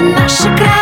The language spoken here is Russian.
наша край.